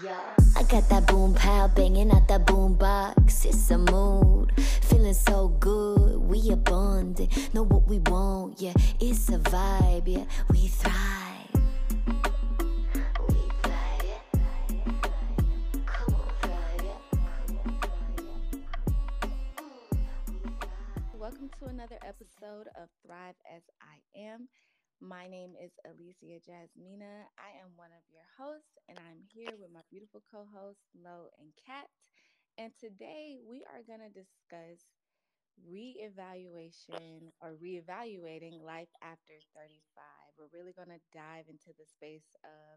I got that boom pow banging out that boom box. It's a mood, feeling so good. We abundant, know what we want. Yeah, it's a vibe. Yeah, we thrive. We thrive. Come on, thrive. Welcome to another episode of Thrive as I. My name is Alicia Jasmina. I am one of your hosts, and I'm here with my beautiful co hosts, Lo and Kat. And today we are going to discuss reevaluation or reevaluating life after 35. We're really going to dive into the space of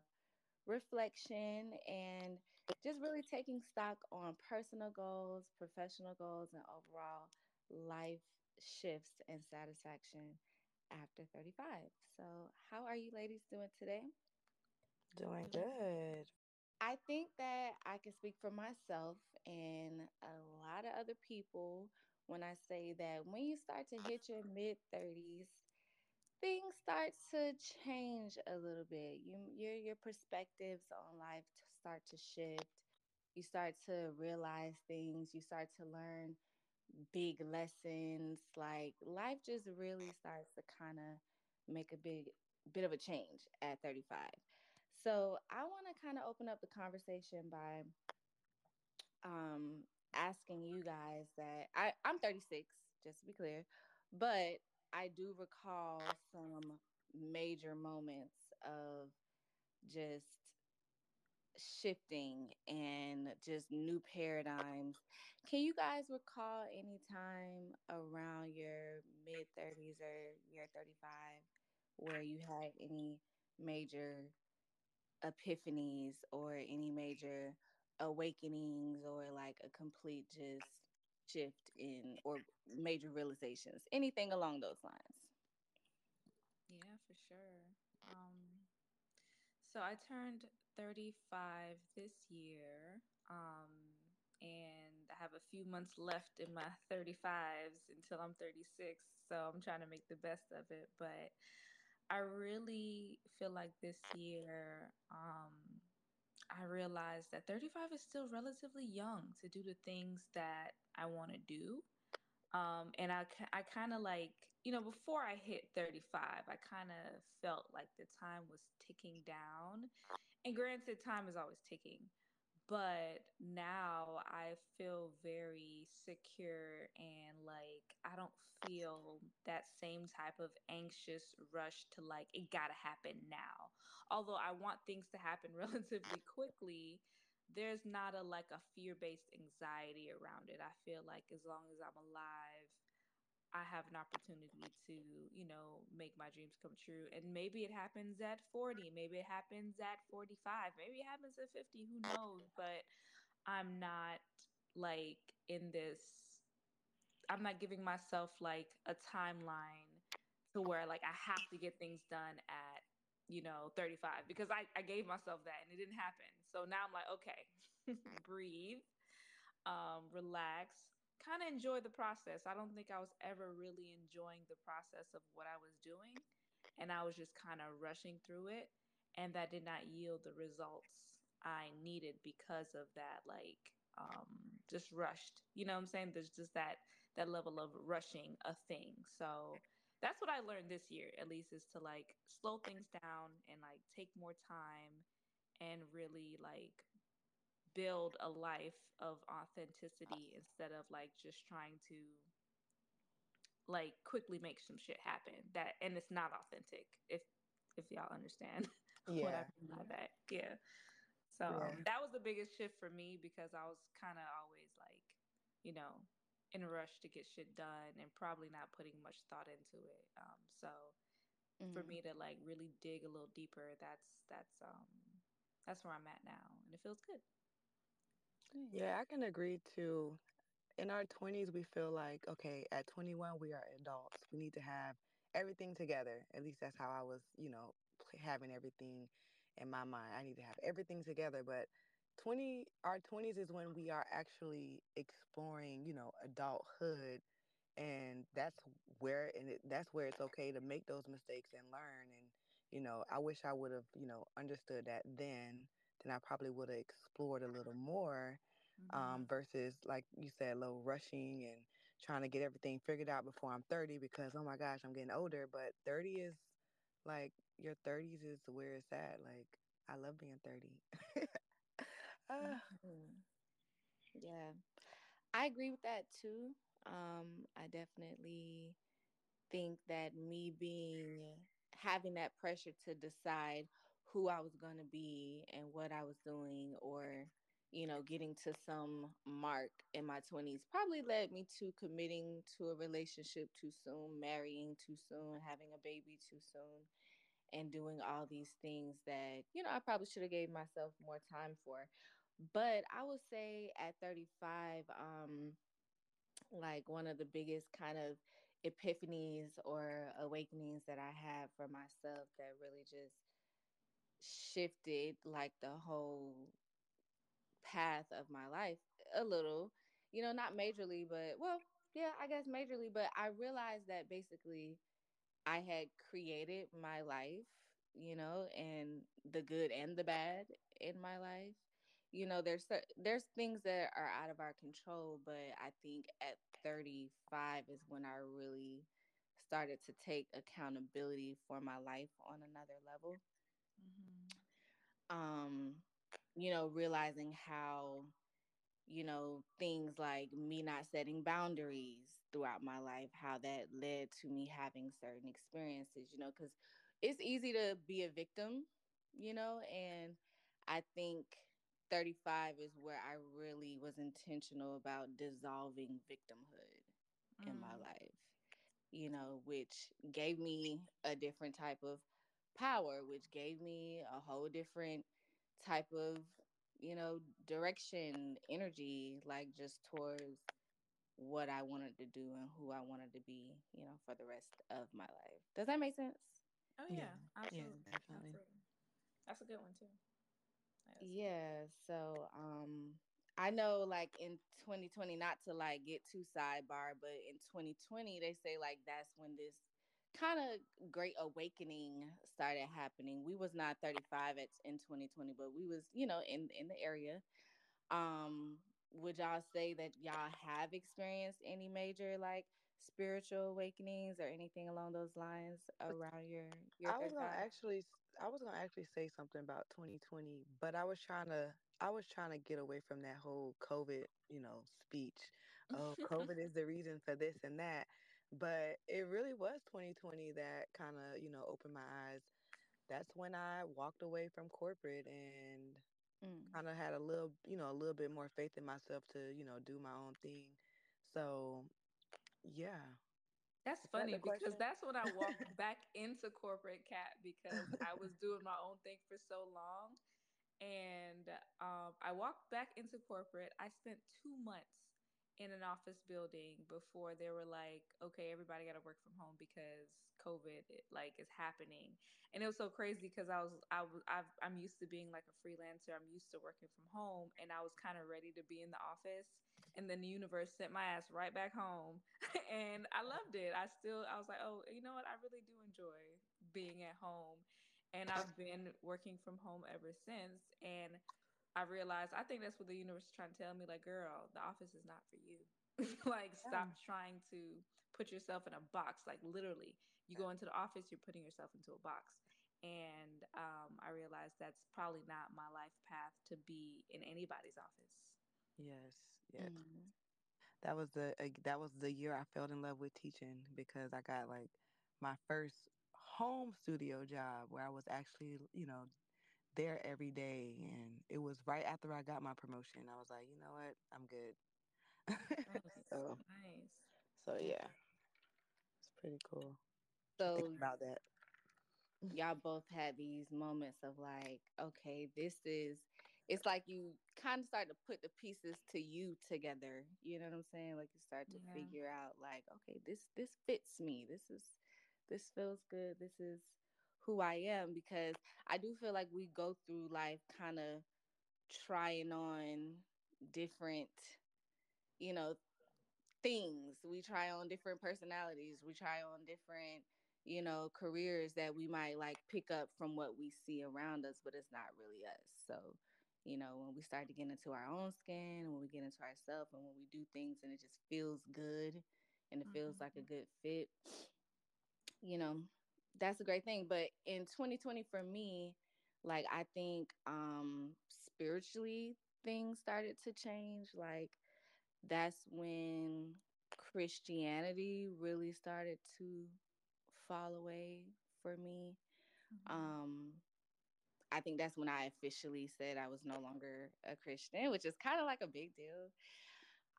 reflection and just really taking stock on personal goals, professional goals, and overall life shifts and satisfaction after 35. So, how are you ladies doing today? Doing good. I think that I can speak for myself and a lot of other people when I say that when you start to hit your mid 30s, things start to change a little bit. You your your perspectives on life start to shift. You start to realize things, you start to learn big lessons. Like life just really starts to kind of make a big bit of a change at 35. So I want to kind of open up the conversation by um asking you guys that I, I'm 36, just to be clear, but I do recall some major moments of just shifting and just new paradigms. Can you guys recall any time around your mid 30s or your 35 where you had any major epiphanies or any major awakenings or like a complete just shift in or major realizations? Anything along those lines? Yeah, for sure. Um, so I turned 35 this year, um, and I have a few months left in my 35s until I'm 36. So I'm trying to make the best of it. But I really feel like this year, um, I realized that 35 is still relatively young to do the things that I want to do. Um, and I, I kind of like, you know, before I hit 35, I kind of felt like the time was ticking down. And granted, time is always ticking. But now I feel very secure and like I don't feel that same type of anxious rush to like it gotta happen now. Although I want things to happen relatively quickly, there's not a like a fear-based anxiety around it. I feel like as long as I'm alive, I have an opportunity to, you know, make my dreams come true. And maybe it happens at 40, maybe it happens at 45, maybe it happens at 50, who knows? But I'm not like in this, I'm not giving myself like a timeline to where like I have to get things done at, you know, 35 because I, I gave myself that and it didn't happen. So now I'm like, okay, breathe um, relax, kind of enjoy the process. I don't think I was ever really enjoying the process of what I was doing. And I was just kind of rushing through it. And that did not yield the results I needed because of that, like, um, just rushed. You know what I'm saying? There's just that that level of rushing a thing. So that's what I learned this year, at least, is to like slow things down and like take more time and really like build a life of authenticity instead of like just trying to like quickly make some shit happen that and it's not authentic if if y'all understand what I Yeah. mean by that. Yeah. So Yeah. um, that was the biggest shift for me because I was kind of always like, you know, in a rush to get shit done and probably not putting much thought into it. Um, so for Mhm. me to like really dig a little deeper, that's that's um that's where I'm at now, and it feels good. Yeah, I can agree too. In our 20s, we feel like, okay, at 21, we are adults. We need to have everything together. At least that's how I was, you know, having everything in my mind. I need to have everything together. But 20, our 20s is when we are actually exploring, you know, adulthood. And that's where, and it, that's where it's okay to make those mistakes and learn. And, you know, I wish I would have, you know, understood that then then I probably would have explored a little more. Mm-hmm. Um, versus like you said, a little rushing and trying to get everything figured out before I'm 30 because oh my gosh, I'm getting older. But 30 is like your 30s is where it's at. Like I love being 30. uh, Mhm. Yeah, I agree with that too. Um, I definitely think that me being having that pressure to decide who I was going to be and what I was doing or you know getting to some mark in my 20s probably led me to committing to a relationship too soon, marrying too soon, having a baby too soon and doing all these things that you know I probably should have gave myself more time for. But I would say at 35 um like one of the biggest kind of epiphanies or awakenings that I had for myself that really just shifted like the whole path of my life a little. You know, not majorly, but well, yeah, I guess majorly, but I realized that basically I had created my life, you know, and the good and the bad in my life. You know, there's there's things that are out of our control, but I think at 35 is when I really started to take accountability for my life on another level. Um, you know, realizing how you know, things like me not setting boundaries throughout my life, how that led to me having certain experiences, you know, because it's easy to be a victim, you know, and I think 35 is where I really was intentional about dissolving victimhood in my Mm. life, you know, which gave me a different type of power, which gave me a whole different type of, you know, direction, energy, like just towards what I wanted to do and who I wanted to be, you know, for the rest of my life. Does that make sense? Oh yeah, yeah, yeah, absolutely, definitely. absolutely. That's a good one too. Yeah, so um I know like in 2020 not to like get too sidebar, but in 2020 they say like that's when this kind of great awakening started happening. We was not 35 at in 2020, but we was, you know, in in the area. Um would y'all say that y'all have experienced any major like spiritual awakenings or anything along those lines around your your I was gonna 35? actually, I was gonna actually say something about 2020, but I was trying to, I was trying to get away from that whole COVID, you know, speech. Oh, COVID is the reason for this and that. But it really was 2020 that kind of, you know, opened my eyes. That's when I walked away from corporate and Mm. kind of had a little, you know, a little bit more faith in myself to, you know, do my own thing. So, yeah. That's Is that funny the because that's when I walked back into corporate Kat because I was doing my own thing for so long. And um, I walked back into corporate. I spent two months in an office building before they were like, okay, everybody got to work from home because COVID it, like is happening. And it was so crazy because I was I was I've, I'm used to being like a freelancer. I'm used to working from home, and I was kind of ready to be in the office. And then the universe sent my ass right back home and I loved it. I still I was like, "Oh, you know what? I really do enjoy being at home." And I've been working from home ever since and I realized I think that's what the universe is trying to tell me like, "Girl, the office is not for you." like Yeah. stop trying to put yourself in a box. Like literally, you go into the office, you're putting yourself into a box. And um, I realized that's probably not my life path to be in anybody's office. Yes, yes. Mm. That was the uh, that was the year I fell in love with teaching because I got like my first home studio job where I was actually, you know, there every day and it was right after I got my promotion. I was like, you know what? I'm good. Oh, nice, so, nice. so Yeah. yeah, it's pretty cool to think So about that. y'all both had these moments of like, okay, this is it's like you kind of start to put the pieces to you together. You know what I'm saying? Like you start to Yeah. figure out like, okay, this this fits me. This is this feels good. This is who I am because I do feel like we go through life kind of trying on different, you know, things. We try on different personalities. We try on different, you know, careers that we might like pick up from what we see around us, but it's not really us. So you know, when we start to get into our own skin, when we get into ourselves, and when we do things and it just feels good and it feels like a Mhm. good fit, you know, that's a great thing. But in 2020 for me, like I think um spiritually things started to change. Like that's when Christianity really started to fall away for me. Mhm. Um I think that's when I officially said I was no longer a Christian, which is kind of like a big deal.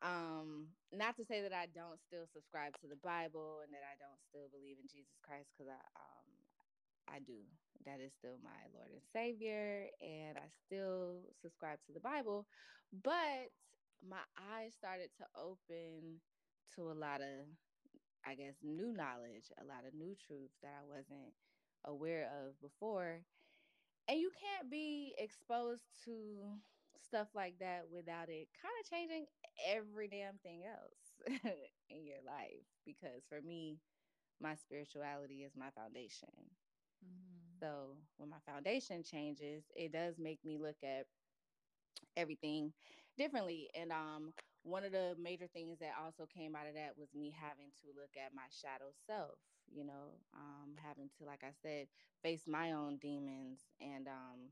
Um, not to say that I don't still subscribe to the Bible and that I don't still believe in Jesus Christ, because I um I do. That is still my Lord and Savior, and I still subscribe to the Bible. But my eyes started to open to a lot of, I guess, new knowledge, a lot of new truths that I wasn't aware of before and you can't be exposed to stuff like that without it kind of changing every damn thing else in your life because for me my spirituality is my foundation Mhm. so when my foundation changes it does make me look at everything differently and um one of the major things that also came out of that was me having to look at my shadow self you know um having to like i said face my own demons and um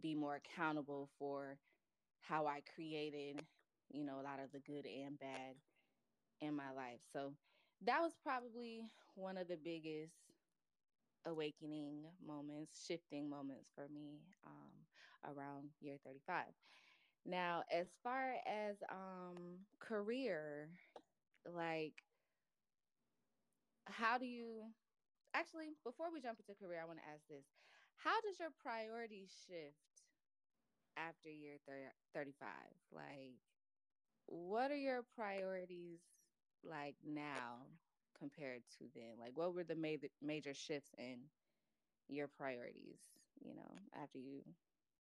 be more accountable for how i created you know a lot of the good and bad in my life so that was probably one of the biggest awakening moments shifting moments for me um around year 35 now, as far as um career, like how do you actually before we jump into career, I want to ask this. How does your priorities shift after year thir- 35? Like what are your priorities like now compared to then? Like what were the major major shifts in your priorities, you know, after you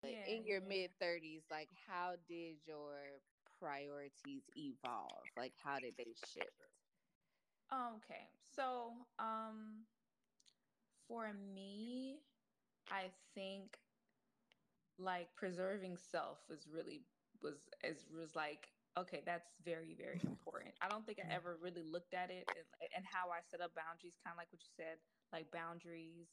Yeah, in your yeah. mid 30s, like how did your priorities evolve? Like how did they shift? Okay. So, um, for me, I think like preserving self is really was is was like okay that's very very important. I don't think i ever really looked at it and, and how i set up boundaries kind of like what you said like boundaries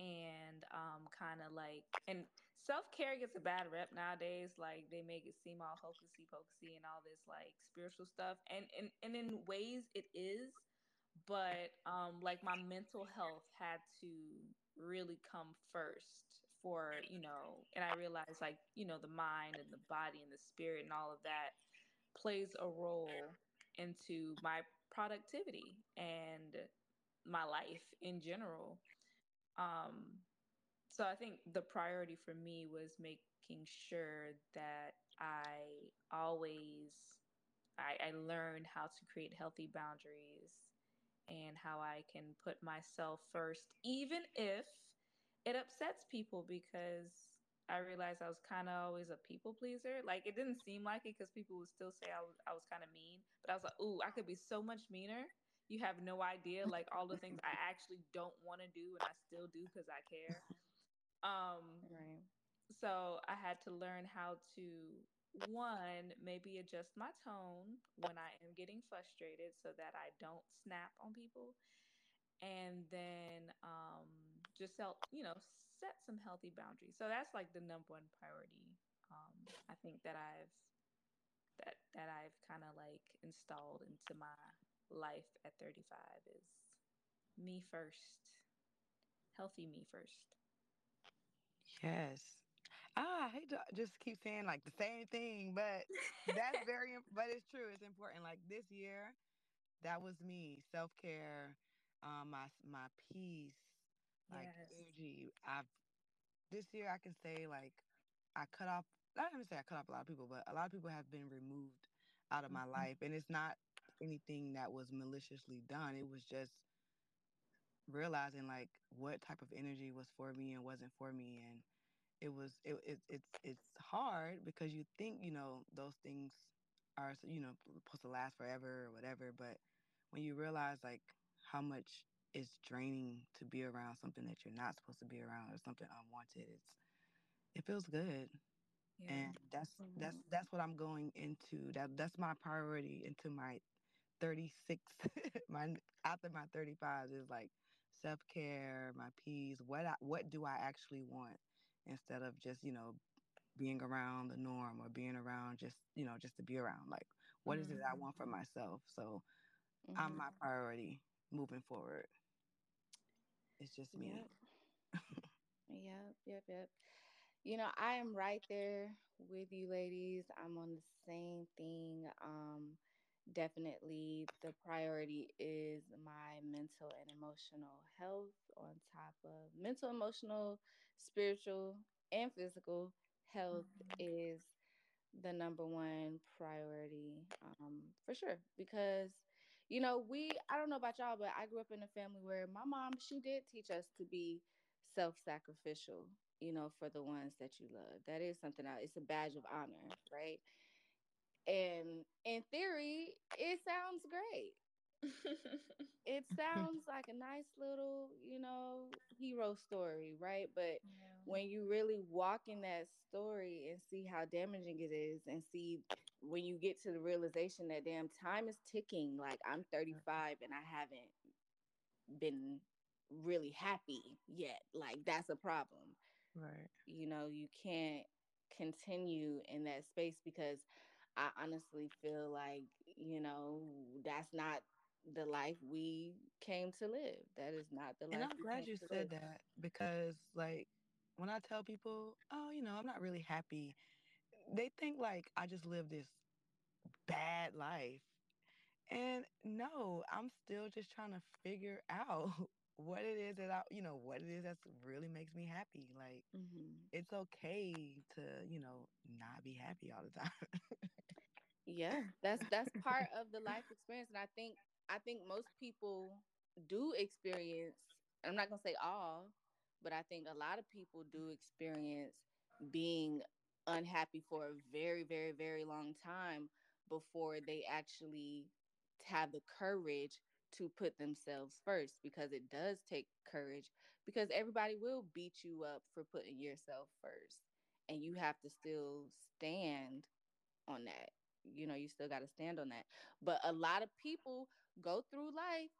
and um kind of like and self-care gets a bad rep nowadays like they make it seem all hocusy pocusy and all this like spiritual stuff. And and, and in ways it is but um like my mental health had to really come first for you know and i realized like you know the mind and the body and the spirit and all of that plays a role into my productivity and my life in general. Um so i think the priority for me was making sure that i always i, I learned how to create healthy boundaries and how I can put myself first, even if it upsets people because I realized I was kind of always a people pleaser. Like it didn't seem like it because people would still say I was I was kind of mean, but I was like, ooh, I could be so much meaner. You have no idea, like all the things I actually don't want to do and I still do because I care. Um, Right. so I had to learn how to one maybe adjust my tone when I am getting frustrated so that I don't snap on people and then um just help you know set some healthy boundaries so that's like the number one priority um i think that i've that that i've kind of like installed into my life at 35 is me first healthy me first Yes. Ah, I hate to just keep saying like the same thing, but that's very, but it's true. It's important. Like this year, that was me. Self care, um, my my peace, like yes energy. I've this year I can say like I cut off. I'm not even say I cut off a lot of people, but a lot of people have been removed out of my Mhm. life, and it's not anything that was maliciously done. It was just realizing like what type of energy was for me and wasn't for me, and it was it, it it's it's hard because you think you know those things are you know supposed to last forever or whatever, but when you realize like how much it's draining to be around something that you're not supposed to be around or something unwanted, it's it feels good. Yeah. and that's that's Mhm. that's what I'm going into. That that's my priority into my 36 my after my 35 is like self-care, my peace, what I, what do I actually want instead of just, you know, being around the norm or being around just, you know, just to be around. Like what is it I Mhm. want for myself? So I'm Mhm. my priority moving forward. It's just me. Yep. Yep. Yep. Yep. You know, I am right there with you ladies. I'm on the same thing. Um, definitely the priority is my mental and emotional health on top of mental, emotional, spiritual, and physical health Mhm. is the number one priority um, for sure because you know we i don't know about y'all but i grew up in a family where my mom she did teach us to be self-sacrificial you know for the ones that you love. That is something that it's a badge of honor right? And in theory it sounds great it sounds like a nice little, you know, hero story, right? But yeah. when you really walk in that story and see how damaging it is, and see when you get to the realization that damn time is ticking, like I'm 35 and I haven't been really happy yet, like that's a problem. Right. You know, you can't continue in that space because I honestly feel like, you know, that's not the life we came to live. That is not the life. And I'm glad you said live. that because like when I tell people, "Oh, you know, I'm not really happy." They think like I just live this bad life. And no, I'm still just trying to figure out what it is that I, you know, what it is that really makes me happy. Like, hmm it's okay to, you know, not be happy all the time. Yeah, that's that's part of the life experience, and I think I think most people do experience. I'm not gonna say all, but I think a lot of people do experience being unhappy for a very, very, very long time before they actually have the courage to put themselves first because it does take courage because everybody will beat you up for putting yourself first and you have to still stand on that. You know, you still got to stand on that. But a lot of people go through life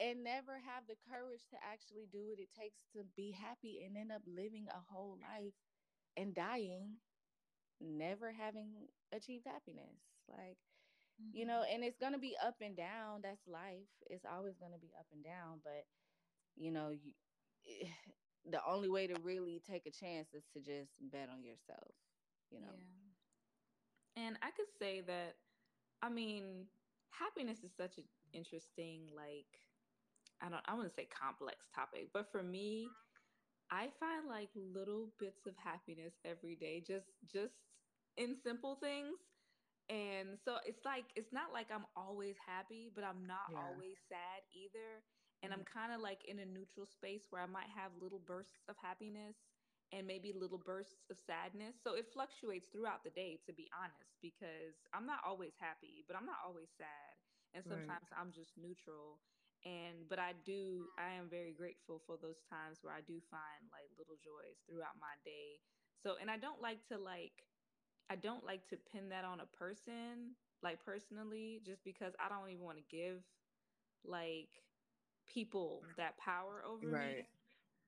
and never have the courage to actually do what it takes to be happy and end up living a whole life and dying never having achieved happiness. Like, you know, Mhm. and it's going to be up and down. That's life. It's always going to be up and down, but you know, you the only way to really take a chance is to just bet on yourself, you know. Yeah. And I could say that, I mean, happiness is such an interesting, like, I don't, I want to say complex topic, but for me, I find like little bits of happiness every day, just, just in simple things. And so it's like, it's not like I'm always happy, but I'm not yeah. always sad either. And I'm Mhm. kind of like in a neutral space where I might have little bursts of happiness and maybe little bursts of sadness. So it fluctuates throughout the day, to be honest, because I'm not always happy, but I'm not always sad. And Right. sometimes I'm just neutral. And, but I do, I am very grateful for those times where I do find like little joys throughout my day. So, and I don't like to like, I don't like to pin that on a person, like personally, just because I don't even want to give like people that power over me.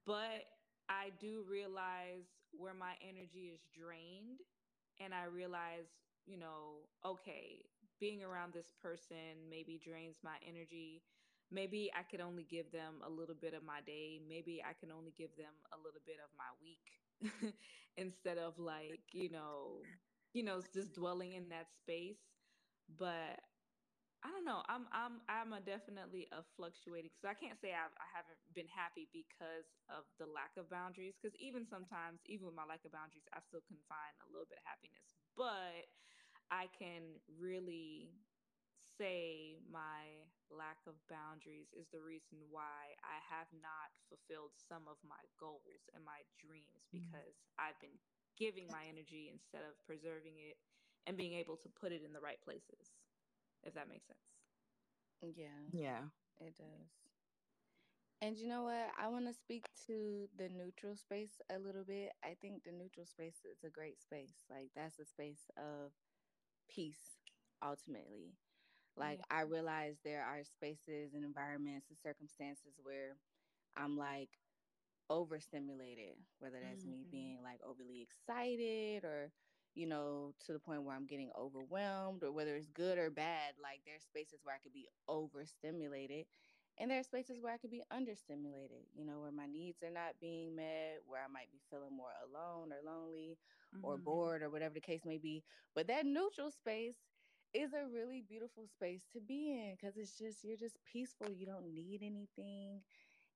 But I do realize where my energy is drained. And I realize, you know, okay, being around this person maybe drains my energy. Maybe I could only give them a little bit of my day. Maybe I can only give them a little bit of my week instead of like, you know, you know, just dwelling in that space. But I don't know. I'm I'm I'm a definitely a fluctuating. So I can't say I've, I haven't been happy because of the lack of boundaries. Because even sometimes, even with my lack of boundaries, I still can find a little bit of happiness. But I can really say my lack of boundaries is the reason why I have not fulfilled some of my goals and my dreams Mm. because I've been giving my energy instead of preserving it and being able to put it in the right places if that makes sense. Yeah, Yeah. it does. And you know what? I want to speak to the neutral space a little bit. I think the neutral space is a great space. Like that's a space of peace ultimately. Like Yeah. I realize there are spaces and environments and circumstances where I'm like overstimulated, whether that's me hmm being like overly excited or, you know, to the point where I'm getting overwhelmed or whether it's good or bad. Like there's spaces where I could be overstimulated and there are spaces where I could be understimulated, you know, where my needs are not being met, where I might be feeling more alone or lonely or hmm bored or whatever the case may be. But that neutral space is a really beautiful space to be in because it's just, you're just peaceful. You don't need anything.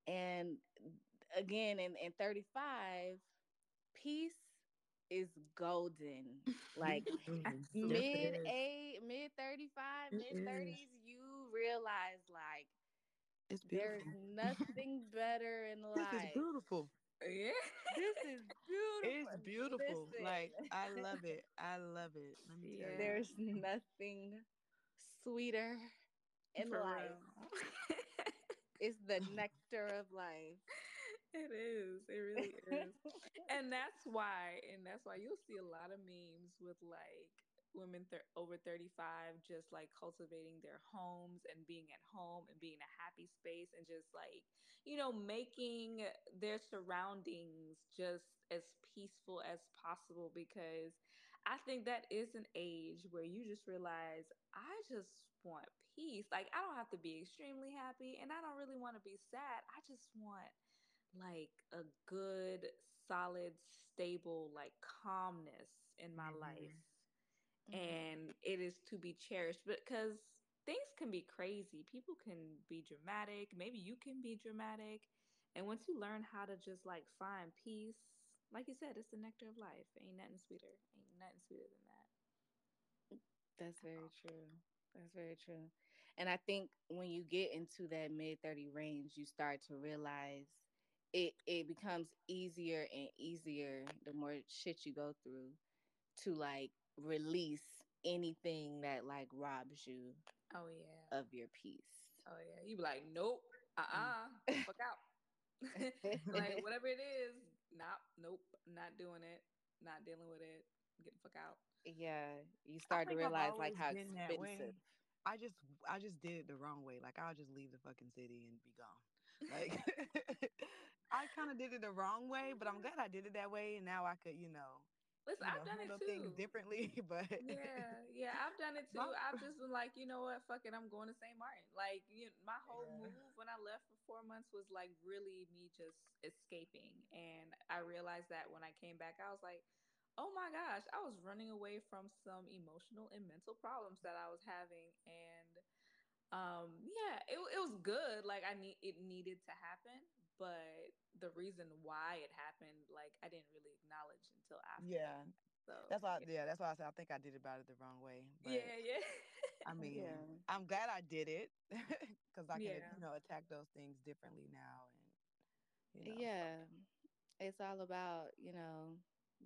And again, in, in 35, peace is golden. Like Absolutely. Yes, it mid eight, mid 35, mid 30s, you realize like It's there's nothing better in life. This is beautiful. Yeah. This is beautiful. It's beautiful. beautiful. Like I love it. I love it. Let me tell you. Yeah. there's nothing sweeter in For life. It's the nectar of life. It is. It really is. And that's why, and that's why you'll see a lot of memes with like women thir- over 35 just like cultivating their homes and being at home and being a happy space and just like, you know, making their surroundings just as peaceful as possible because I think that is an age where you just realize I just want peace. Like I don't have to be extremely happy and I don't really want to be sad. I just want like a good, solid, stable, like calmness in my mm-hmm. life. Hmm Mhm. And it is to be cherished because things can be crazy. People can be dramatic. Maybe you can be dramatic. And once you learn how to just like find peace, like you said, it's the nectar of life. Ain't nothing sweeter. Ain't nothing sweeter than that. That's very true. That's very true. And I think when you get into that mid 30 range, you start to realize it it becomes easier and easier the more shit you go through to like release anything that like robs you Oh yeah. of your peace. Oh yeah. You be like, nope. Uh-uh. Mm. Get fuck out. like whatever it is, not nope, not doing it, not dealing with it. Get the fuck out. yeah, you start to realize like how expensive. way. I just I just did it the wrong way. Like I'll just leave the fucking city and be gone. Like I kind of did it the wrong way, but I'm glad I did it that way, and now I could, you know, Listen, I've know, done it handle things too. differently. But Yeah, yeah, I've done it too. I've just been like, you know what, fuck it, I'm going to St. Martin. Like, you my whole yeah, move when I left for four months was like really me just escaping. And I realized that when I came back, I was like, oh my gosh, I was running away from some emotional and mental problems that I was having. And um, yeah, it, it was good. Like I need it needed to happen, but the reason why it happened, like I didn't really acknowledge until after yeah, fact. So that's why. yeah, Yeah, that's why I said I think I did about it the wrong way. But yeah, yeah. I mean, Yeah. I'm glad I did it because I can, yeah. you know, attack those things differently now, and you know, Yeah. It's all about, you know,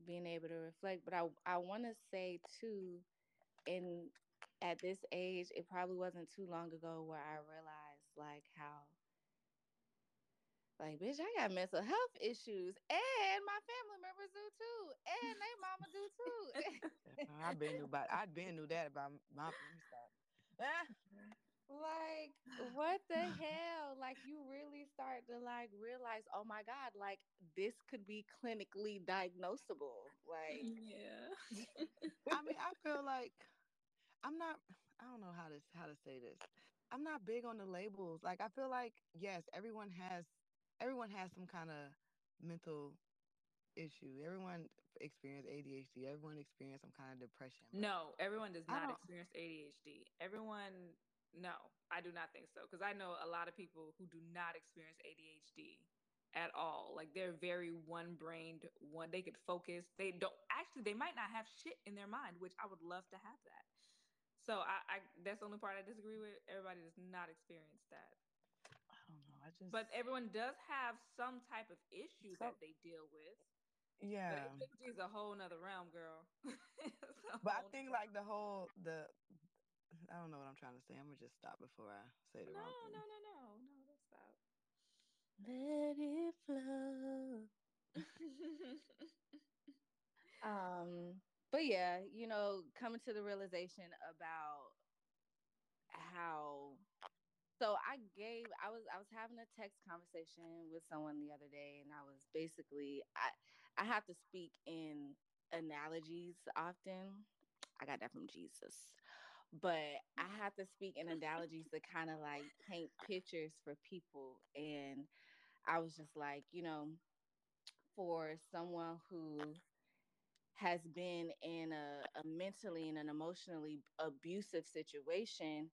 being able to reflect. But I I wanna say too, in at this age, it probably wasn't too long ago where I realized like how like bitch, I got mental health issues and my family members do too. And they mama do too. I've been knew about. I'd been knew that about my. Let me stop. Like what the hell? Like you really start to like realize, oh my God, like this could be clinically diagnosable. Like yeah. I mean, I feel like I'm not. I don't know how to how to say this. I'm not big on the labels. Like I feel like yes, everyone has everyone has some kind of mental issue. Everyone experience ADHD. Everyone experience some kind of depression. No, everyone does not experience ADHD. Everyone, no, I do not think so. Because I know a lot of people who do not experience ADHD at all. Like they're very one brained, one, they could focus. They don't, actually, they might not have shit in their mind, which I would love to have that. So I, I that's the only part I disagree with. Everybody does not experience that. I don't know. I just But everyone does have some type of issue so that they deal with. But yeah. ADHD is a whole nother realm, girl. But I think like the whole the I don't know what I'm trying to say. I'm gonna just stop before I say the No, wrong no, thing. no, no, no. Don't stop. Let it flow. um, but yeah, you know, coming to the realization about how so I gave I was I was having a text conversation with someone the other day and I was basically I I have to speak in analogies often. I got that from Jesus. But I mm. have to speak in analogies to kind of like paint pictures for people and I was just like, you know, for someone who has been in a, a mentally and an emotionally abusive situation,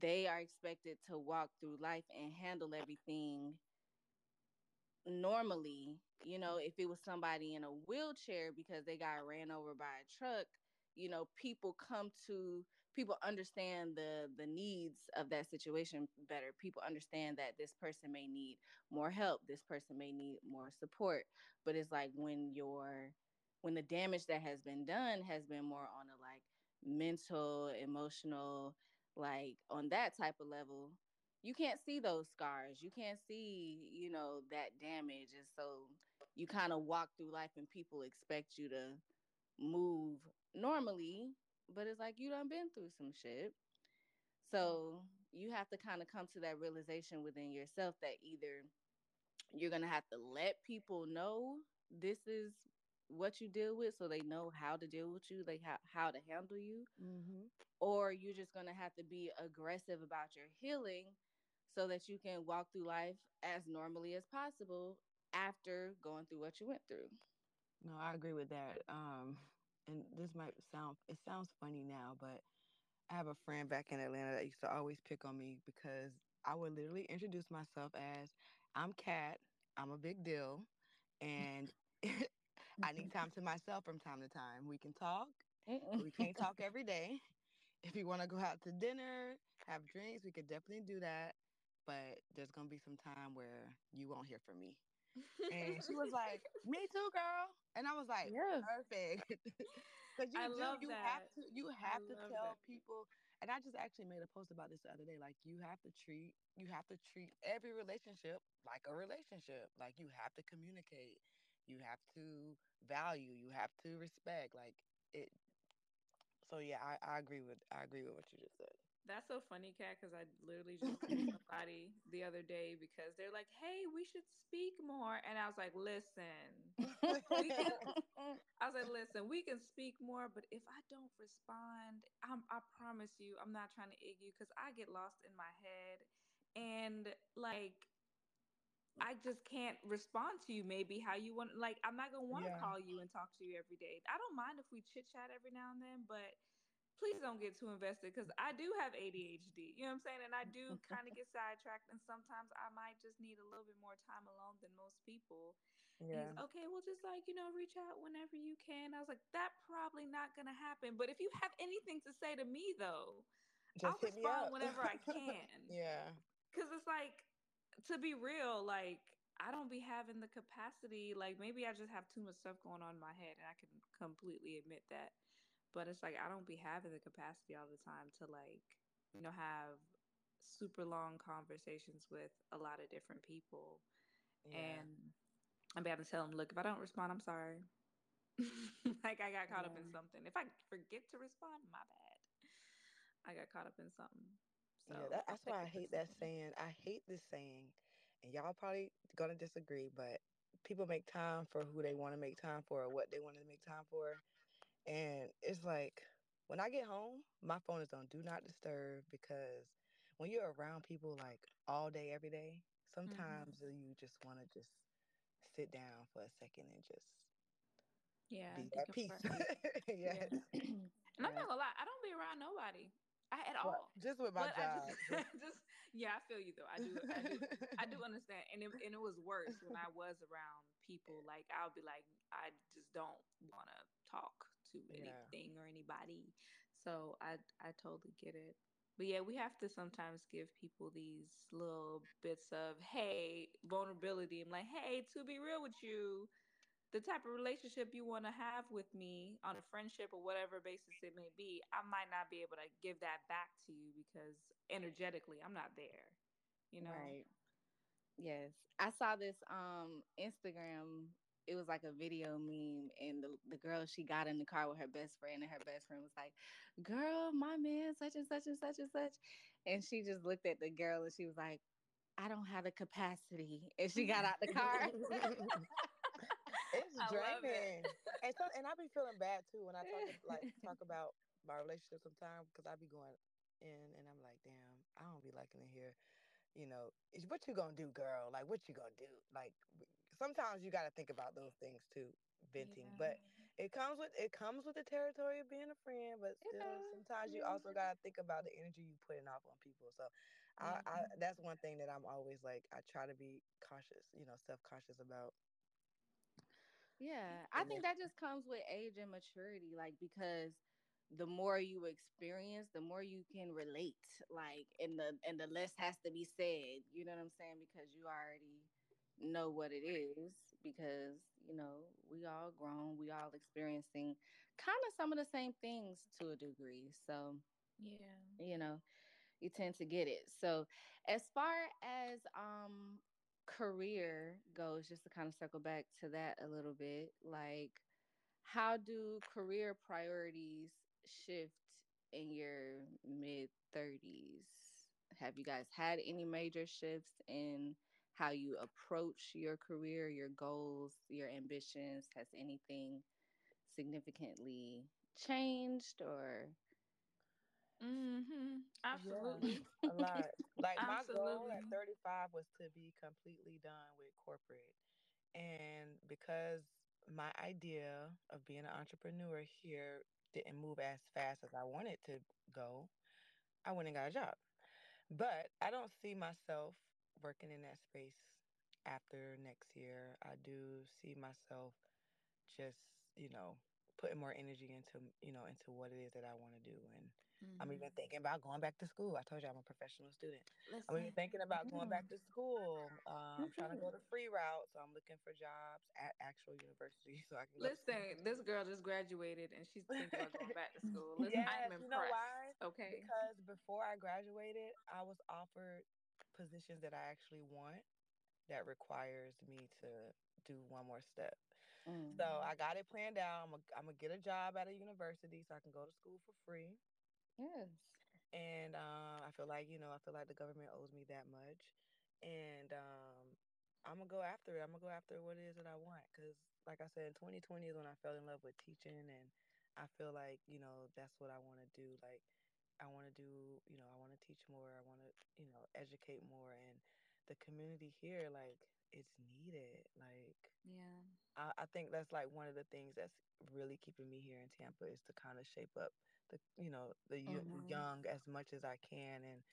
they are expected to walk through life and handle everything normally. You know, if it was somebody in a wheelchair because they got ran over by a truck, you know, people come to people understand the the needs of that situation better. People understand that this person may need more help, this person may need more support. But it's like when you're when the damage that has been done has been more on a like mental, emotional, like on that type of level, you can't see those scars. You can't see, you know, that damage. And so you kind of walk through life and people expect you to move normally, but it's like you done been through some shit. So you have to kind of come to that realization within yourself that either you're to have to let people know this is what you deal with so they know how to deal with you, like how, how to handle you, Mm-hmm. or you're just going to have to be aggressive about your healing so that you can walk through life as normally as possible after going through what you went through. No, I agree with that. Um, and this might sound it sounds funny now, but I have a friend back in Atlanta that used to always pick on me because I would literally introduce myself as I'm Kat, I'm a big deal, and I need time to myself from time to time. We can talk, we can't talk every day. If you want to go out to dinner, have drinks, we could definitely do that. But there's gonna be some time where you won't hear from me. And she was like, "Me too, girl." And I was like, Yeah. "Perfect." Because you I do, love you that. have to, you have to tell that. people. And I just actually made a post about this the other day. Like, you have to treat, you have to treat every relationship like a relationship. Like, you have to communicate, you have to value, you have to respect. Like it. So yeah, I, I agree with I agree with what you just said. That's so funny, Kat, because I literally just text somebody the other day because they're like, hey, we should speak more. And I was like, listen, We can- I was like, listen, we can speak more, but if I don't respond, I'm, I promise you, I'm not trying to egg you because I get lost in my head. And like, I just can't respond to you maybe how you want. Like, I'm not going to want to Yeah. call you and talk to you every day. I don't mind if we chit chat every now and then, but please don't get too invested because I do have ADHD. You know what I'm saying? And I do kind of get sidetracked. And sometimes I might just need a little bit more time alone than most people. Yeah. okay, well, just like, you know, reach out whenever you can. I was like, that probably not going to happen. But if you have anything to say to me, though, Just I'll respond whenever I can. yeah. Because it's like, to be real, like, I don't be having the capacity. Like, maybe I just have too much stuff going on in my head. And I can completely admit that. But it's like, I don't be having the capacity all the time to, like, you know, have super long conversations with a lot of different people Yeah. and I'm be having to tell them, look, if I don't respond, I'm sorry. like I got caught up in something. If I forget to respond, my bad. I got caught up in something. So yeah, that, that's why I hate that saying. I hate this saying, and y'all probably gonna disagree, but people make time for who they want to make time for or what they want to make time for. And it's like when I get home, my phone is on do not disturb because when you're around people like all day, every day, mm-hmm. sometimes you just want to just sit down for a second and just Yeah, be at peace. yes. And I'm not gonna lie, I don't be around nobody. I at all. just with my But job. just, just yeah, I feel you though. I do, I do, I do understand. And it, and it was worse when I was around people. Like I'll be like, I just don't want to talk to Yeah. anything or anybody. So I, I totally get it. But yeah, we have to sometimes give people these little bits of hey vulnerability. I'm like, hey, to be real with you, the type of relationship you want to have with me on a friendship or whatever basis it may be, I might not be able to give that back to you because energetically I'm not there. You know? Right. Yes. I saw this um Instagram it was like a video meme and the, the girl she got in the car with her best friend and her best friend was like girl my man such and such and such and such and she just looked at the girl and she was like i don't have the capacity and she got out the car it's draining and so and i be feeling bad too when i talk like talk about my relationship sometimes because i be going in and i'm like damn i don't be liking it here you know, what you gonna do, girl? Like, what you gonna do? Like, sometimes you got to think about those things too, venting. Yeah. But it comes with it comes with the territory of being a friend. But still, yeah. sometimes you also got to think about the energy you putting off on people. So, I, I that's one thing that I'm always like I try to be cautious, you know, self conscious about. Yeah, I think that just comes with age and maturity, like because the more you experience, the more you can relate. Like, and the and the less has to be said. You know what I'm saying? Because you already know what it is. Because you know we all grown, we all experiencing kind of some of the same things to a degree. So yeah, you know, you tend to get it. So as far as um career goes, just to kind of circle back to that a little bit, like how do career priorities shift in your mid 30s? Have you guys had any major shifts in how you approach your career, your goals, your ambitions? Has anything significantly changed or? Mm-hmm. Absolutely. Yeah, a lot. Like my goal at 35 was to be completely done with corporate. And because my idea of being an entrepreneur here didn't move as fast as I wanted to go, I went and got a job. But I don't see myself working in that space after next year. I do see myself just, you know, putting more energy into, you know, into what it is that I want to do and Mm-hmm. I'm even thinking about going back to school. I told you I'm a professional student. Listen. I'm even thinking about going back to school. Uh, I'm trying to go the free route, so I'm looking for jobs at actual universities so I can. Listen, this girl just graduated and she's thinking about going back to school. Listen, yes, I'm impressed. You know why? Okay. Because before I graduated, I was offered positions that I actually want that requires me to do one more step. Mm. So I got it planned out. I'm gonna get a job at a university so I can go to school for free. Yes. And uh, I feel like, you know, I feel like the government owes me that much. And um, I'm going to go after it. I'm going to go after what it is that I want. Because, like I said, 2020 is when I fell in love with teaching. And I feel like, you know, that's what I want to do. Like, I want to do, you know, I want to teach more. I want to, you know, educate more. And the community here, like, it's needed. Like, yeah, I, I think that's like one of the things that's really keeping me here in Tampa is to kind of shape up the you know the mm-hmm. young as much as I can, and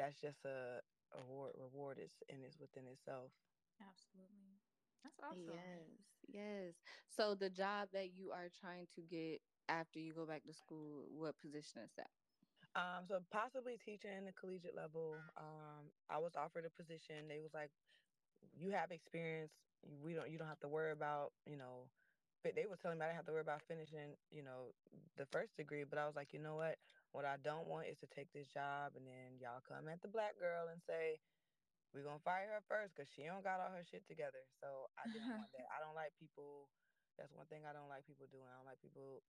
that's just a award reward is and is within itself. Absolutely, that's awesome. Yes, yes. So the job that you are trying to get after you go back to school, what position is that? Um, so possibly teaching in the collegiate level. Um, I was offered a position. They was like, "You have experience. We don't. You don't have to worry about you know But they was telling me I didn't have to worry about finishing, you know, the first degree. But I was like, you know what? What I don't want is to take this job and then y'all come at the black girl and say, we're gonna fire her first because she don't got all her shit together. So I didn't want that. I don't like people. That's one thing I don't like people doing. I don't like people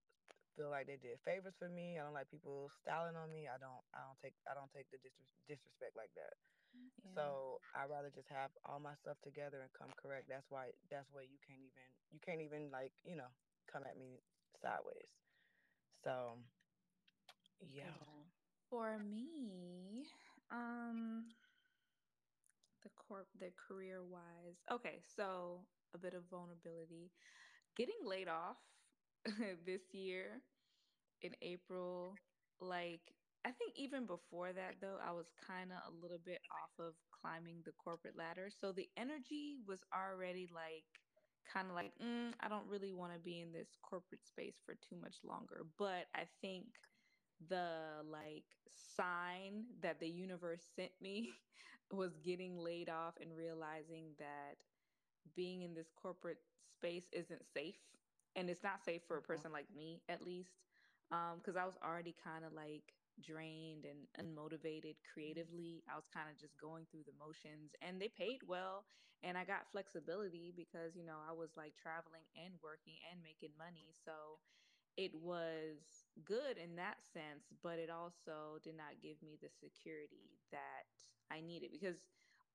feel like they did favors for me. I don't like people styling on me. I don't. I don't take. I don't take the dis- disrespect like that. Yeah. So I'd rather just have all my stuff together and come correct. That's why that's why you can't even you can't even like, you know, come at me sideways. So yeah. For me, um the corp the career wise. Okay, so a bit of vulnerability. Getting laid off this year in April, like I think even before that, though, I was kind of a little bit off of climbing the corporate ladder. So the energy was already like, kind of like, mm, I don't really want to be in this corporate space for too much longer. But I think the like sign that the universe sent me was getting laid off and realizing that being in this corporate space isn't safe. And it's not safe for a person like me, at least. Um, because I was already kind of like drained and unmotivated creatively. I was kind of just going through the motions and they paid well and I got flexibility because, you know, I was like traveling and working and making money. So it was good in that sense, but it also did not give me the security that I needed because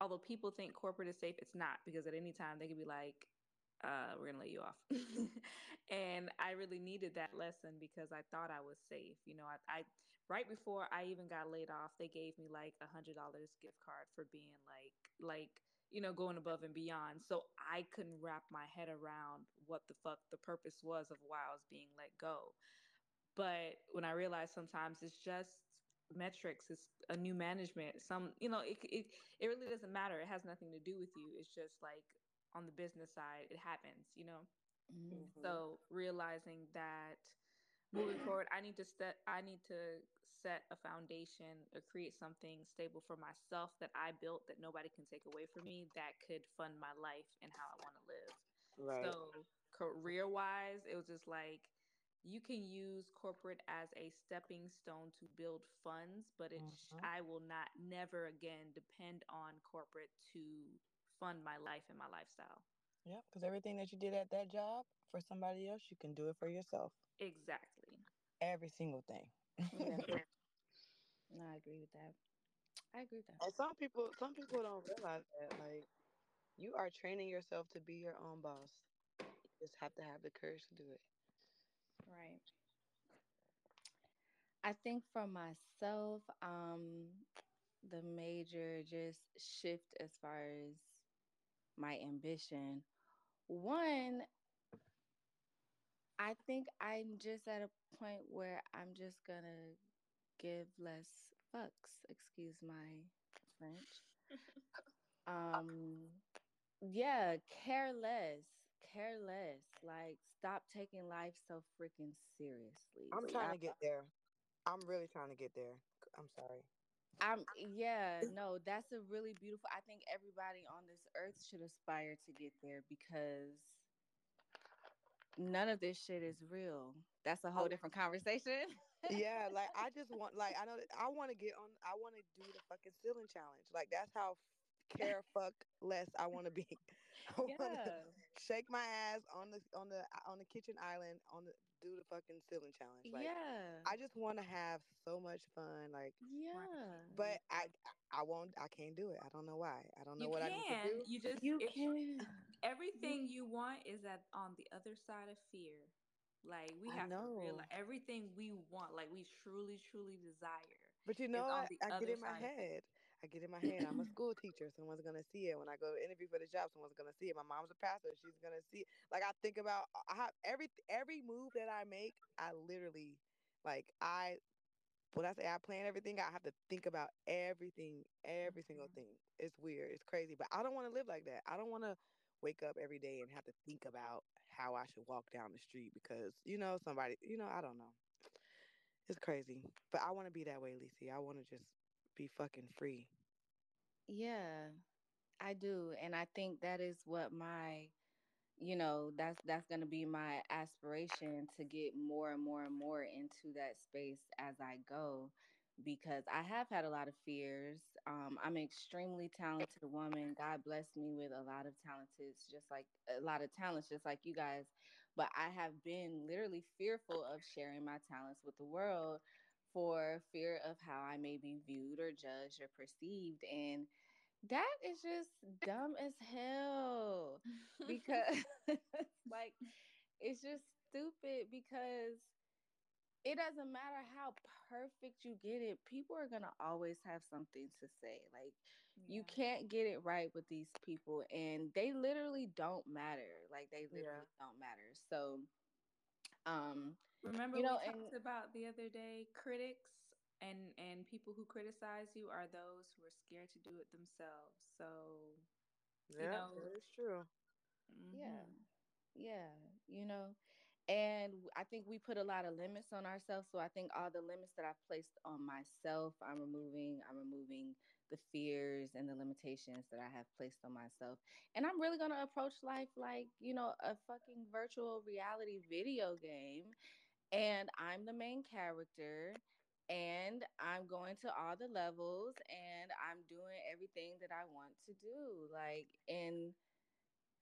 although people think corporate is safe, it's not because at any time they could be like, uh, we're gonna let you off. and I really needed that lesson because I thought I was safe. You know, I, I right before I even got laid off, they gave me like a hundred dollars gift card for being like like you know going above and beyond. So I couldn't wrap my head around what the fuck the purpose was of why I was being let go. But when I realized sometimes it's just metrics, it's a new management. Some you know it it it really doesn't matter. It has nothing to do with you. It's just like on the business side, it happens, you know? Mm-hmm. So realizing that moving forward, I need to set, I need to set a foundation or create something stable for myself that I built that nobody can take away from me that could fund my life and how I want to live. Right. So career wise, it was just like, you can use corporate as a stepping stone to build funds, but it mm-hmm. I will not never again depend on corporate to fund my life and my lifestyle. Yeah, because everything that you did at that job for somebody else, you can do it for yourself. Exactly. Every single thing. Yeah. no, I agree with that. I agree with that. And some people, some people don't realize that, like, you are training yourself to be your own boss. You just have to have the courage to do it. Right. I think for myself, um, the major just shift as far as my ambition. One, I think I'm just at a point where I'm just gonna give less fucks. Excuse my French. um, yeah, care less, care less. Like, stop taking life so freaking seriously. I'm trying I, to get there. I'm really trying to get there. I'm sorry. I'm yeah, no, that's a really beautiful. I think everybody on this earth should aspire to get there because none of this shit is real. That's a whole oh. different conversation. yeah, like I just want like I know that I want to get on I want to do the fucking ceiling challenge. Like that's how care fuck less I want to be. I yeah. Shake my ass on the on the on the kitchen island on the do the fucking ceiling challenge. Like, yeah. I just want to have so much fun. Like, yeah. But I, I won't. I can't do it. I don't know why. I don't know you what can. I need to do. You just you can. Everything you want is at on the other side of fear. Like we have to realize everything we want. Like we truly, truly desire. But you know, I, I get in my head. I get in my head. I'm a school teacher. Someone's gonna see it when I go to interview for the job. Someone's gonna see it. My mom's a pastor. She's gonna see. It. Like I think about I have every every move that I make. I literally like I when I say I plan everything, I have to think about everything, every single mm-hmm. thing. It's weird. It's crazy, but I don't want to live like that. I don't want to wake up every day and have to think about how I should walk down the street because you know somebody. You know I don't know. It's crazy, but I want to be that way, Lisi. I want to just be fucking free. Yeah, I do. And I think that is what my you know that's that's going to be my aspiration to get more and more and more into that space as i go because i have had a lot of fears um, i'm an extremely talented woman god blessed me with a lot of talents just like a lot of talents just like you guys but i have been literally fearful of sharing my talents with the world for fear of how I may be viewed or judged or perceived. And that is just dumb as hell because like it's just stupid because it doesn't matter how perfect you get it people are going to always have something to say like yeah. you can't get it right with these people and they literally don't matter like they literally yeah. don't matter so um Remember you know, we talked about the other day critics and and people who criticize you are those who are scared to do it themselves. So yeah, you know, it's true. Mm-hmm. Yeah. Yeah, you know. And I think we put a lot of limits on ourselves. So I think all the limits that I've placed on myself, I'm removing. I'm removing the fears and the limitations that I have placed on myself. And I'm really going to approach life like, you know, a fucking virtual reality video game and I'm the main character and I'm going to all the levels and I'm doing everything that I want to do. Like, and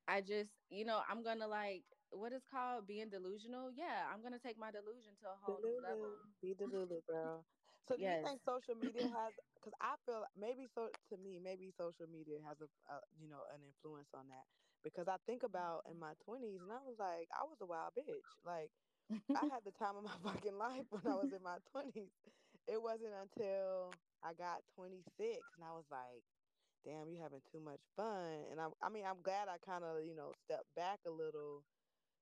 I just, you know, I'm gonna like what is called being delusional. Yeah, I'm gonna take my delusion to a whole new level. Be delulu, girl. So do Yes. you think social media has? Because I feel maybe so to me, maybe social media has a, a you know an influence on that. Because I think about in mm-hmm. my twenties, and I was like, I was a wild bitch. Like I had the time of my fucking life when I was in my twenties. It wasn't until I got twenty six, and I was like, damn, you're having too much fun. And I, I mean, I'm glad I kind of you know stepped back a little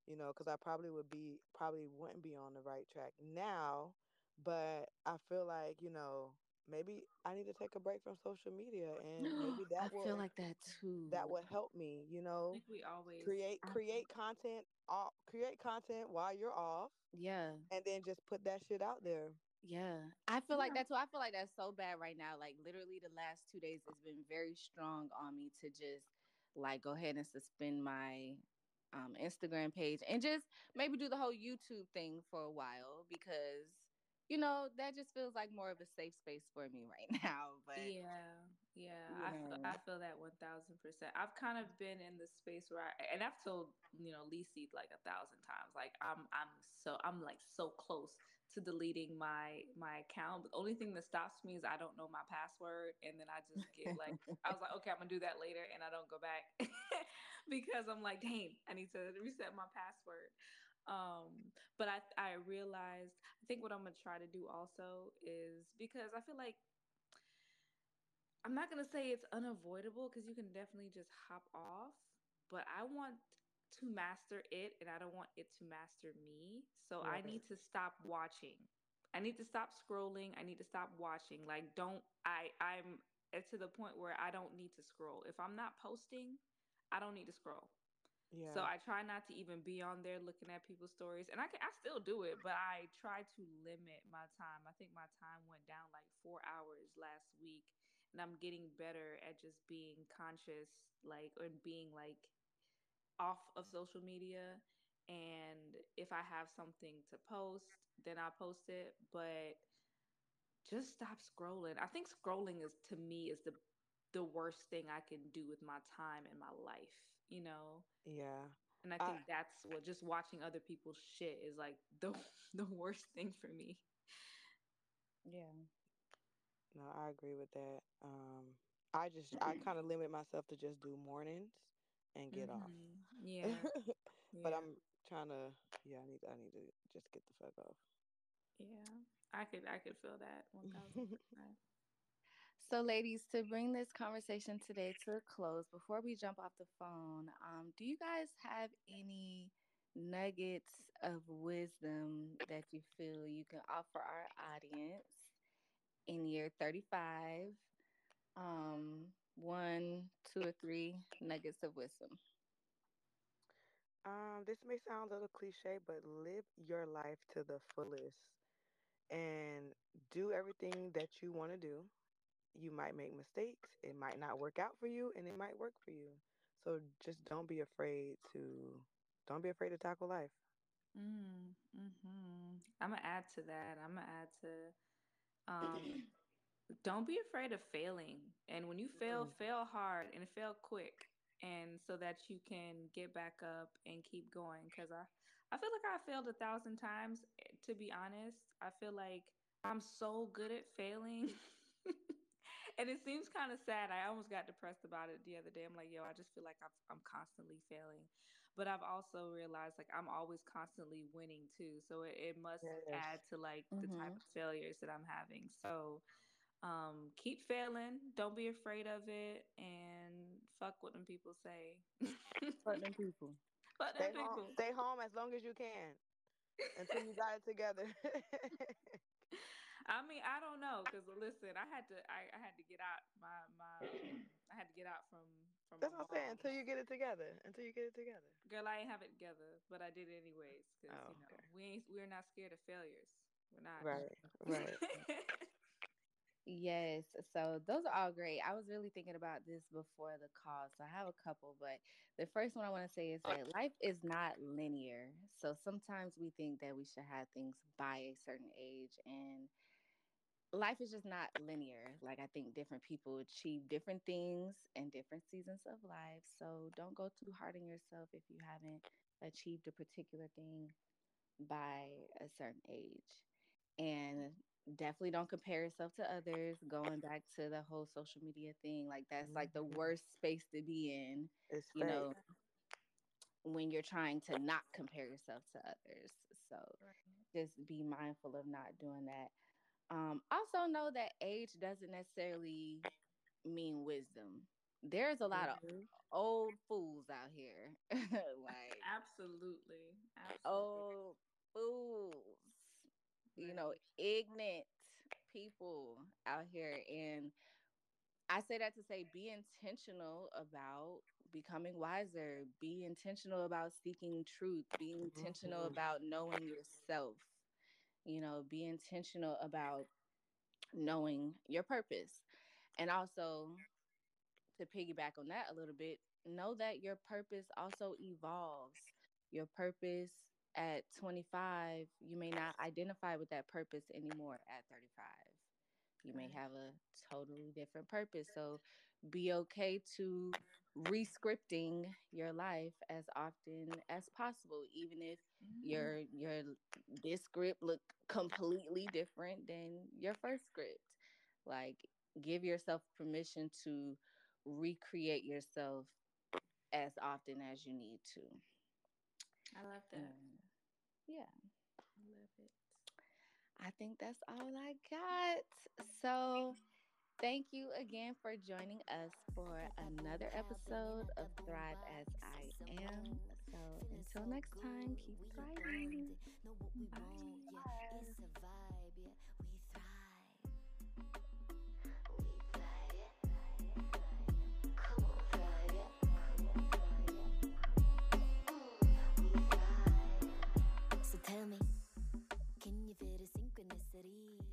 you know, because I probably would be probably wouldn't be on the right track now. But I feel like you know maybe I need to take a break from social media, and maybe I that will feel like that too. that would help me. You I know, think we always create I- create content, off, create content while you're off, yeah. and then just put that shit out there. Yeah. I feel like that's that too. I feel like that's so bad right now. Like literally the last two days has been very strong on me to just like go ahead and suspend my um Instagram page and just maybe do the whole YouTube thing for a while because you know that just feels like more of a safe space for me right now. But Yeah, yeah, I, f- Yeah. I feel that one thousand percent. I've kind of been in the space where I, and I've told you know Lisi like a thousand times, like I'm I'm so I'm like so close to deleting my my account. But the only thing that stops me is I don't know my password, and then I just get like I was like, okay, I'm gonna do that later, and I don't go back because I'm like, dang, I need to reset my password. Um, but I I realized I think what I'm gonna try to do also is because I feel like I'm not gonna say it's unavoidable because you can definitely just hop off, but I want to master it and I don't want it to master me. So I need to stop watching. I need to stop scrolling. I need to stop watching. Like don't I I'm to the point where I don't need to scroll. If I'm not posting, I don't need to scroll. Yeah. So I try not to even be on there looking at people's stories, and I can I still do it, but I try to limit my time. I think my time went down like four hours last week, and I'm getting better at just being conscious, like and being like off of social media. And if I have something to post, then I post it. But just stop scrolling. I think scrolling is to me is the the worst thing I can do with my time and my life. You know. yeah. And I I- think that's what just watching other people's shit is like the the worst thing for me. yeah. No, I agree with that. Um, I just I kind of limit myself to just do mornings and get off. Mhm. Yeah. but yeah. I'm trying to. Yeah, I need. I need to just get the fuck off. yeah. I could I could feel that one thousand percent. So, ladies, to bring this conversation today to a close, before we jump off the phone, um, do you guys have any nuggets of wisdom that you feel you can offer our audience in year 35? Um, one, two, or three nuggets of wisdom. Um, this may sound a little cliche, but live your life to the fullest and do everything that you want to do. You might make mistakes. It might not work out for you, and it might work for you. So just don't be afraid to don't be afraid to tackle life. Mm, hmm I'm gonna add to that. I'm gonna add to um don't be afraid of failing. And when you fail, Mm. fail hard and fail quick and so that you can get back up and keep going cuz I I feel like I failed a thousand times eh, to be honest. I feel like I'm so good at failing. and it seems kind of sad. I almost got depressed about it the other day. I'm like, yo, I just feel like I'm, I'm constantly failing. But I've also realized like I'm always constantly winning too. So it, it must Yes. add to like the type Mhm. of failures that I'm having. So um keep failing. Don't be afraid of it and fuck what them people say. Fuck them people. fuck Stay them home, people. stay home as long as you can until you got it together. I mean, I don't know because listen, I had to, I, I had to get out my my, I had to get out from from. That's what I'm saying. Until you get it together. Until you get it together. Girl, I ain't have it together, but I did it anyways because Oh, you know okay. we ain't we're not scared of failures. We're not. Right. Right. Yes. So those are all great. I was really thinking about this before the call. So I have a couple, but the first one I want to say is that life is not linear. So sometimes we think that we should have things by a certain age and life is just not linear. Like I think different people achieve different things in different seasons of life. So don't go too hard on yourself if you haven't achieved a particular thing by a certain age. And definitely don't compare yourself to others. Going back to the whole social media thing, like that's like the Mhm. worst space to be in, It's you know, when you're trying to not compare yourself to others. So Right. just be mindful of not doing that. Um, also know that age doesn't necessarily mean wisdom. There's a lot of Mhm. old fools out here, like Absolutely. Absolutely. old fools, you know, ignorant people out here. And I say that to say be intentional about becoming wiser, be intentional about seeking truth, be intentional Mhm. about knowing yourself, you know, be intentional about knowing your purpose. And also to piggyback on that a little bit, know that your purpose also evolves. Your purpose at 25, you may not identify with that purpose anymore at 35. You may have a totally different purpose. So be okay to rescripting your life as often as possible, even if Mhm. your your this script look completely different than your first script. Like give yourself permission to recreate yourself as often as you need to. I love that. And yeah, I love it. I think that's all I got. So Thank you again for joining us for another episode of Thrive as I Am. So until next time, keep thriving. Know So tell me, can you feel the synchronicity?